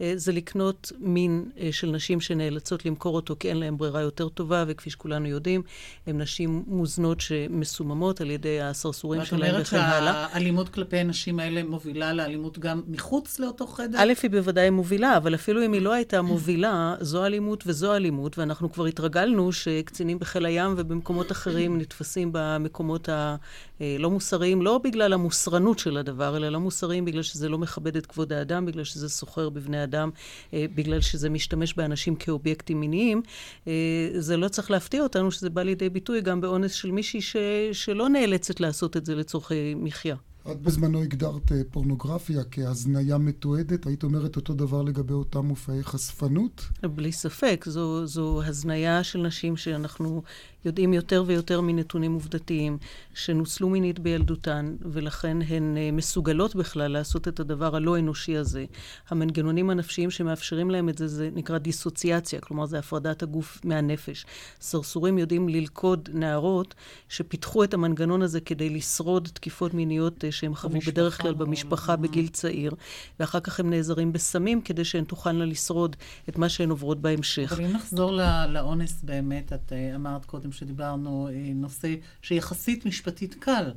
אה, זה לקנות מין אה, של נשים שנאלצות למכור אותו כי אין להן ברירה יותר טובה, וכפי שכולנו יודעים, הן נשים מוזנות שמסוממות על ידי הסרסורים ואת אומרת וכן הלאה. שהאלימות כלפי הנשים האלה מובילה לאלימות גם מחוץ לאותו חדר? א', היא בוודאי מובילה, אבל אפילו אם היא לא הייתה מובילה, זו אלימות וזו אלימות, ואנחנו כבר התרגלנו שקצינים בחיל הים ובמקומות אחרים נתפסים במקומות הלא מוסריים, לא בגלל המוסרנות של הדבר, אלא לא מוסריים בגלל שזה לא מכבד את כבוד האדם, בגלל שזה סוחר בבני אדם, אה, בגלל שזה משתמש באנשים כאובייקטים מיניים. אה, זה לא צריך להפתיע אותנו שזה בא לידי ביטוי גם באונס של מישהי ש... שלא נאלצת לעשות את זה לצורכי מחיה. את בזמנו הגדרת אה, פורנוגרפיה כהזניה מתועדת, היית אומרת אותו דבר לגבי אותם מופעי חשפנות? בלי ספק, זו, זו הזניה של נשים שאנחנו יודעים יותר ויותר מנתונים עובדתיים, שנוצלו מינית בילדותן, ולכן הן uh, מסוגלות בכלל לעשות את הדבר הלא אנושי הזה. המנגנונים הנפשיים שמאפשרים להם את זה, זה נקרא דיסוציאציה, כלומר זה הפרדת הגוף מהנפש. סרסורים יודעים ללכוד נערות שפיתחו את המנגנון הזה כדי לשרוד תקיפות מיניות uh, שהם חוו בדרך כלל במשפחה בגיל צעיר, ואחר כך הם נעזרים בסמים כדי שהן תוכלנה לשרוד את מה שהן עוברות בהמשך. אבל אם נחזור לאונס באמת, את אה, אמרת קודם שדיברנו אה, נושא שיחסית משפטית קל,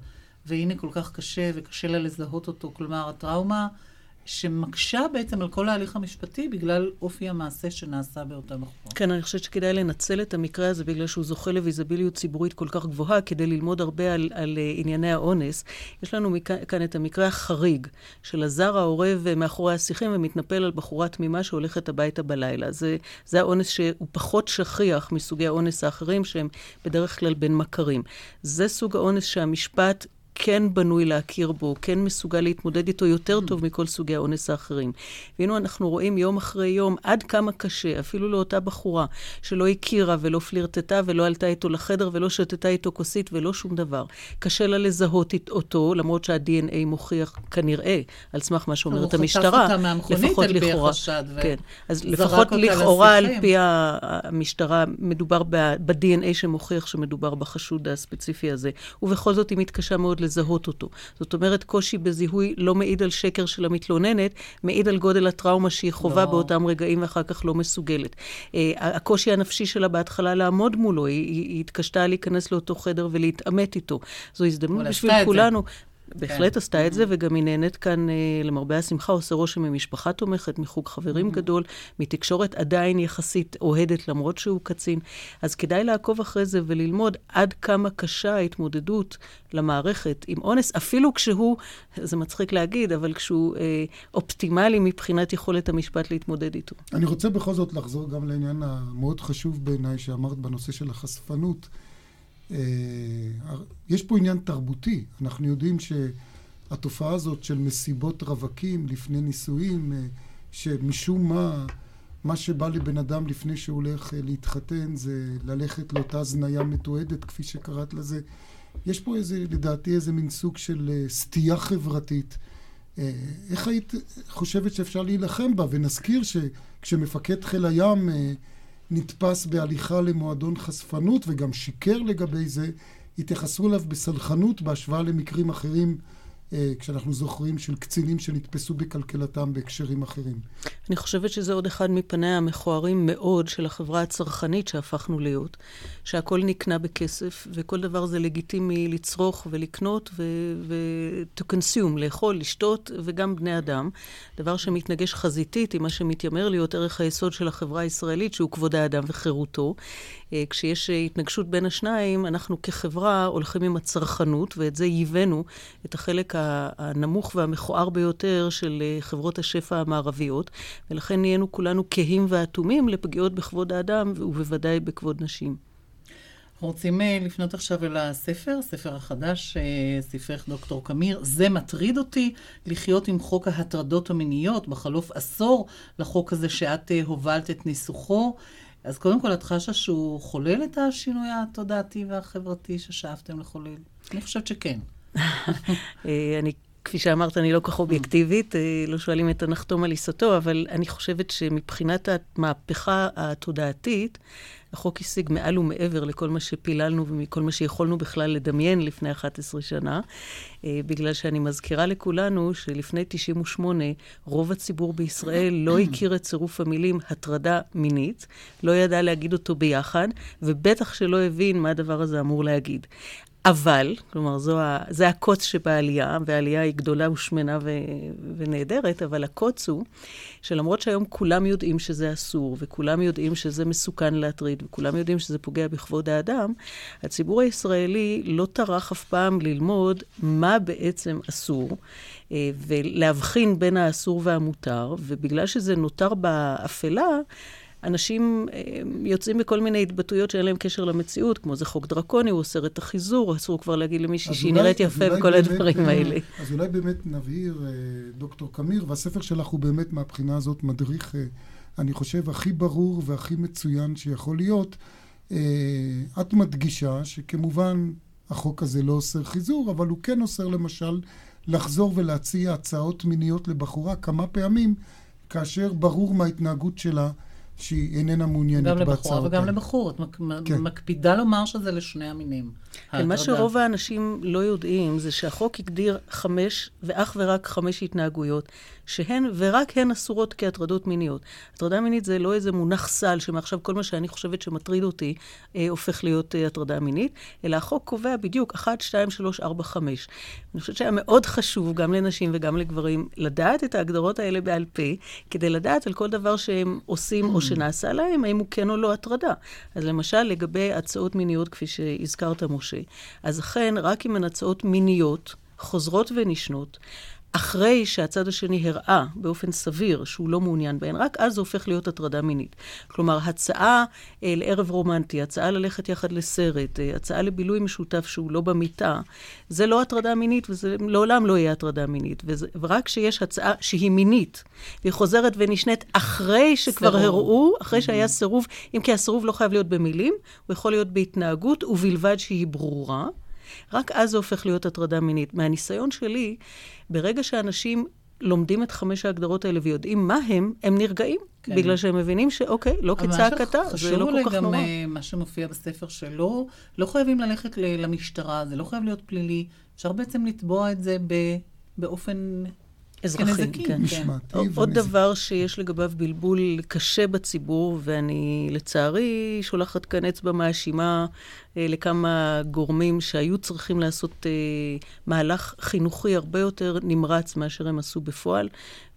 והנה כל כך קשה וקשה לה לזהות אותו, כלומר הטראומה שמקשה בעצם על כל ההליך המשפטי בגלל אופי המעשה שנעשה באותה בחורה. כן, אני חושבת שכדאי לנצל את המקרה הזה בגלל שהוא זוכה לוויזביליות ציבורית כל כך גבוהה, כדי ללמוד הרבה על, על uh, ענייני האונס. יש לנו מכאן, כאן את המקרה החריג של הזר העורב אה, מאחורי השיחים ומתנפל על בחורה תמימה שהולכת הביתה בלילה. זה, זה האונס שהוא פחות שכיח מסוגי האונס האחרים, שהם בדרך כלל בין מכרים. זה סוג האונס שהמשפט כן בנוי להכיר בו, כן מסוגל להתמודד איתו יותר. טוב מכל סוגי האונס האחרים. והנה אנחנו רואים יום אחרי יום עד כמה קשה, אפילו לאותה בחורה, שלא הכירה ולא פלירטטה ולא עלתה איתו לחדר ולא שתתה איתו כוסית ולא שום דבר. קשה לה לזהות אותו, למרות שה-DNA מוכיח כנראה, על סמך מה שאומרת המשטרה, על פי החשד. כן, אז לפחות לכאורה על פי המשטרה, מדובר ב-DNA שמוכיח שמדובר בחשוד הספציפי הזה. ובכל זאת היא מתקשה מאוד לזהות אותו. זאת אומרת, קושי בזיהוי לא מעיד על שקר של המתלוננת, מעיד על גודל הטראומה שהיא חווה לא. באותם רגעים ואחר כך לא מסוגלת. Uh, הקושי הנפשי שלה בהתחלה לעמוד מולו, היא, היא, היא התקשתה להיכנס לאותו חדר ולהתעמת איתו. זו הזדמנות בשביל כולנו. בהחלט כן. עשתה את זה, וגם היא נהנית כאן, אה, למרבה השמחה, עושה רושם ממשפחה תומכת, מחוג חברים mm-hmm. גדול, מתקשורת עדיין יחסית אוהדת, למרות שהוא קצין. אז כדאי לעקוב אחרי זה וללמוד עד כמה קשה ההתמודדות למערכת עם אונס, אפילו כשהוא, זה מצחיק להגיד, אבל כשהוא אה, אופטימלי מבחינת יכולת המשפט להתמודד איתו. אני רוצה בכל זאת לחזור גם לעניין המאוד חשוב בעיניי שאמרת בנושא של החשפנות. אה, יש פה עניין תרבותי. אנחנו יודעים שהתופעה הזאת של מסיבות רווקים לפני נישואים, אה, שמשום מה, מה שבא לבן אדם לפני שהוא הולך אה, להתחתן זה ללכת לאותה הזניה מתועדת, כפי שקראת לזה. יש פה איזה, לדעתי, איזה מין סוג של סטייה חברתית. איך היית חושבת שאפשר להילחם בה? ונזכיר שכשמפקד חיל הים נתפס בהליכה למועדון חשפנות וגם שיקר לגבי זה, התייחסו אליו בסלחנות בהשוואה למקרים אחרים כשאנחנו זוכרים, של קצינים שנתפסו בקלקלתם בהקשרים אחרים. אני חושבת שזה עוד אחד מפניה המכוערים מאוד של החברה הצרכנית שהפכנו להיות, שהכל נקנה בכסף, וכל דבר זה לגיטימי לצרוך ולקנות ו- to consume, לאכול, לשתות, וגם בני אדם. דבר שמתנגש חזיתית עם מה שמתיימר להיות ערך היסוד של החברה הישראלית, שהוא כבוד האדם וחירותו. אה, כשיש התנגשות בין השניים, אנחנו כחברה הולכים עם הצרכנות, ואת זה ייבאנו, את החלק הנמוך והמכוער ביותר של אה, חברות השפע המערביות, ולכן נהיינו כולנו כהים ואטומים לפגיעות בכבוד האדם, ובוודאי בכבוד נשים. רוצים אה, לפנות עכשיו אל הספר, הספר החדש, ספרך דוקטור קמיר. זה מטריד אותי לחיות עם חוק ההטרדות המיניות בחלוף עשור לחוק הזה שאת הובלת את ניסוחו. אז קודם כל, את חשה שהוא חולל את השינוי התודעתי והחברתי ששאפתם לחולל? אני חושבת שכן. אה, אני, כפי שאמרת, אני לא כך אובייקטיבית, אה, לא שואלים את הנחתום על עיסתו, אבל אני חושבת שמבחינת המהפכה התודעתית, החוק השיג מעל ומעבר לכל מה שפיללנו ומכל מה שיכולנו בכלל לדמיין לפני 11 שנה, אה, בגלל שאני מזכירה לכולנו שלפני 98, רוב הציבור בישראל לא הכיר את צירוף המילים הטרדה מינית, לא ידע להגיד אותו ביחד, ובטח שלא הבין מה הדבר הזה אמור להגיד. אבל, כלומר, זו ה, זה הקוץ שבעלייה, והעלייה היא גדולה ושמנה ו, ונהדרת, אבל הקוץ הוא שלמרות שהיום כולם יודעים שזה אסור, וכולם יודעים שזה מסוכן להטריד, וכולם יודעים שזה פוגע בכבוד האדם, הציבור הישראלי לא טרח אף פעם ללמוד מה בעצם אסור, אה, ולהבחין בין האסור והמותר, ובגלל שזה נותר באפלה, אנשים אה, יוצאים בכל מיני התבטאויות שאין להם קשר למציאות, כמו זה חוק דרקוני, הוא אוסר את החיזור, אסור כבר להגיד למישהי שהיא נראית יפה וכל הדברים אה, האלה. אז אולי באמת נבהיר, אה, דוקטור קמיר, והספר שלך הוא באמת מהבחינה הזאת מדריך, אני חושב, הכי ברור והכי מצוין שיכול להיות. את מדגישה שכמובן החוק הזה לא אוסר חיזור, אבל הוא כן אוסר למשל לחזור ולהציע הצעות מיניות לבחורה כמה פעמים, כאשר ברור מההתנהגות שלה שהיא איננה מעוניינת בהצעות גם לבחורה וגם לבחור. את מק... כן. מקפידה לומר שזה לשני המינים. כן, מה שרוב האנשים לא יודעים זה שהחוק הגדיר חמש, ואך ורק חמש התנהגויות, שהן ורק הן אסורות כהטרדות מיניות. הטרדה מינית זה לא איזה מונח סל שמעכשיו כל מה שאני חושבת שמטריד אותי אה, הופך להיות אה, הטרדה מינית, אלא החוק קובע בדיוק 1, 2, 3, 4, 5. אני חושבת שהיה מאוד חשוב, גם לנשים וגם לגברים, לדעת את ההגדרות האלה בעל פה, כדי לדעת על כל דבר שהם עושים או שנעשה להם, האם הוא כן או לא הטרדה. אז למשל, לגבי הצעות מיניות, כפי שהזכרת, משה, אז אכן, רק הן הצעות מיניות, חוזרות ונשנות, אחרי שהצד השני הראה באופן סביר שהוא לא מעוניין בהן, רק אז זה הופך להיות הטרדה מינית. כלומר, הצעה אה, לערב רומנטי, הצעה ללכת יחד לסרט, אה, הצעה לבילוי משותף שהוא לא במיטה, זה לא הטרדה מינית, וזה לעולם לא יהיה הטרדה מינית. וזה, ורק כשיש הצעה שהיא מינית, והיא חוזרת ונשנית אחרי שכבר סירוב. הראו, אחרי mm-hmm. שהיה סירוב, אם כי הסירוב לא חייב להיות במילים, הוא יכול להיות בהתנהגות, ובלבד שהיא ברורה. רק אז זה הופך להיות הטרדה מינית. מהניסיון שלי, ברגע שאנשים לומדים את חמש ההגדרות האלה ויודעים מה הם, הם נרגעים. כן. בגלל שהם מבינים שאוקיי, לא כצעקתה, זה לא כל כך גם נורא. אה, מה שמופיע בספר שלו, לא חייבים ללכת למשטרה, זה לא חייב להיות פלילי. אפשר בעצם לתבוע את זה באופן אזרחים, כן. משמעתי. עוד דבר שיש לגביו בלבול קשה בציבור, ואני לצערי שולחת כאן אצבע מאשימה לכמה גורמים שהיו צריכים לעשות אה, מהלך חינוכי הרבה יותר נמרץ מאשר הם עשו בפועל,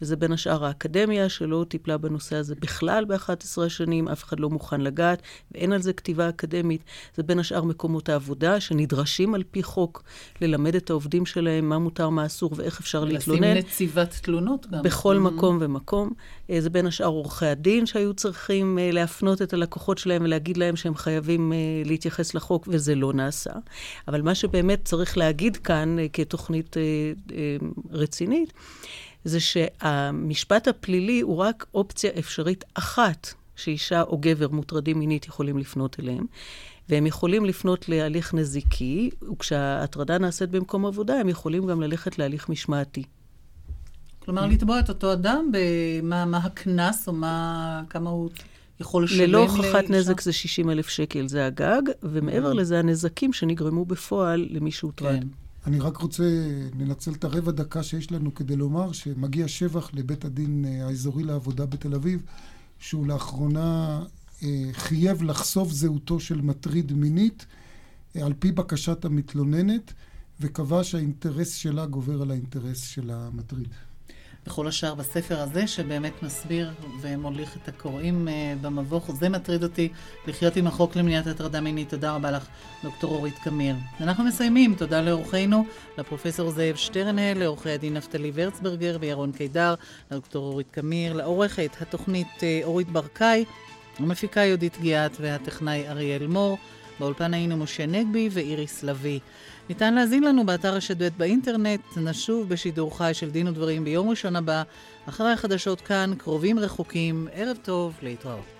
וזה בין השאר האקדמיה, שלא טיפלה בנושא הזה בכלל ב-11 השנים, אף אחד לא מוכן לגעת, ואין על זה כתיבה אקדמית. זה בין השאר מקומות העבודה, שנדרשים על פי חוק ללמד את העובדים שלהם מה מותר, מה אסור ואיך אפשר להתלונן. לשים נציבת תלונות גם. בכל mm-hmm. מקום ומקום. אה, זה בין השאר עורכי הדין שהיו צריכים אה, להפנות את הלקוחות שלהם ולהגיד להם שהם חייבים אה, להתייחס לחוק, וזה לא נעשה. אבל מה שבאמת צריך להגיד כאן כתוכנית רצינית, זה שהמשפט הפלילי הוא רק אופציה אפשרית אחת שאישה או גבר מוטרדים מינית יכולים לפנות אליהם. והם יכולים לפנות להליך נזיקי, וכשההטרדה נעשית במקום עבודה, הם יכולים גם ללכת להליך משמעתי. כלומר, לתבוע את אותו אדם במה הקנס, או מה, כמה הוא יכול לשלם ללא הוכחת נזק זה 60 אלף שקל, זה הגג, ומעבר mm. לזה הנזקים שנגרמו בפועל למי שהוטרד. כן. אני רק רוצה לנצל את הרבע דקה שיש לנו כדי לומר שמגיע שבח לבית הדין אה, האזורי לעבודה בתל אביב, שהוא לאחרונה אה, חייב לחשוף זהותו של מטריד מינית אה, על פי בקשת המתלוננת, וקבע שהאינטרס שלה גובר על האינטרס של המטריד. וכל השאר בספר הזה, שבאמת מסביר ומוליך את הקוראים uh, במבוך. זה מטריד אותי לחיות עם החוק למניעת הטרדה מינית. תודה רבה לך, דוקטור אורית קמיר. אנחנו מסיימים. תודה לאורחינו, לפרופסור זאב שטרנהל, לעורכי הדין נפתלי ורצברגר וירון קידר, לדוקטור אורית קמיר, לעורכת התוכנית uh, אורית ברקאי, המפיקה יהודית גיאת והטכנאי אריאל מור. באולפן היינו משה נגבי ואיריס לביא. ניתן להזין לנו באתר השדות באינטרנט, נשוב בשידור חי של דין ודברים ביום ראשון הבא, אחרי החדשות כאן, קרובים רחוקים, ערב טוב, להתראות.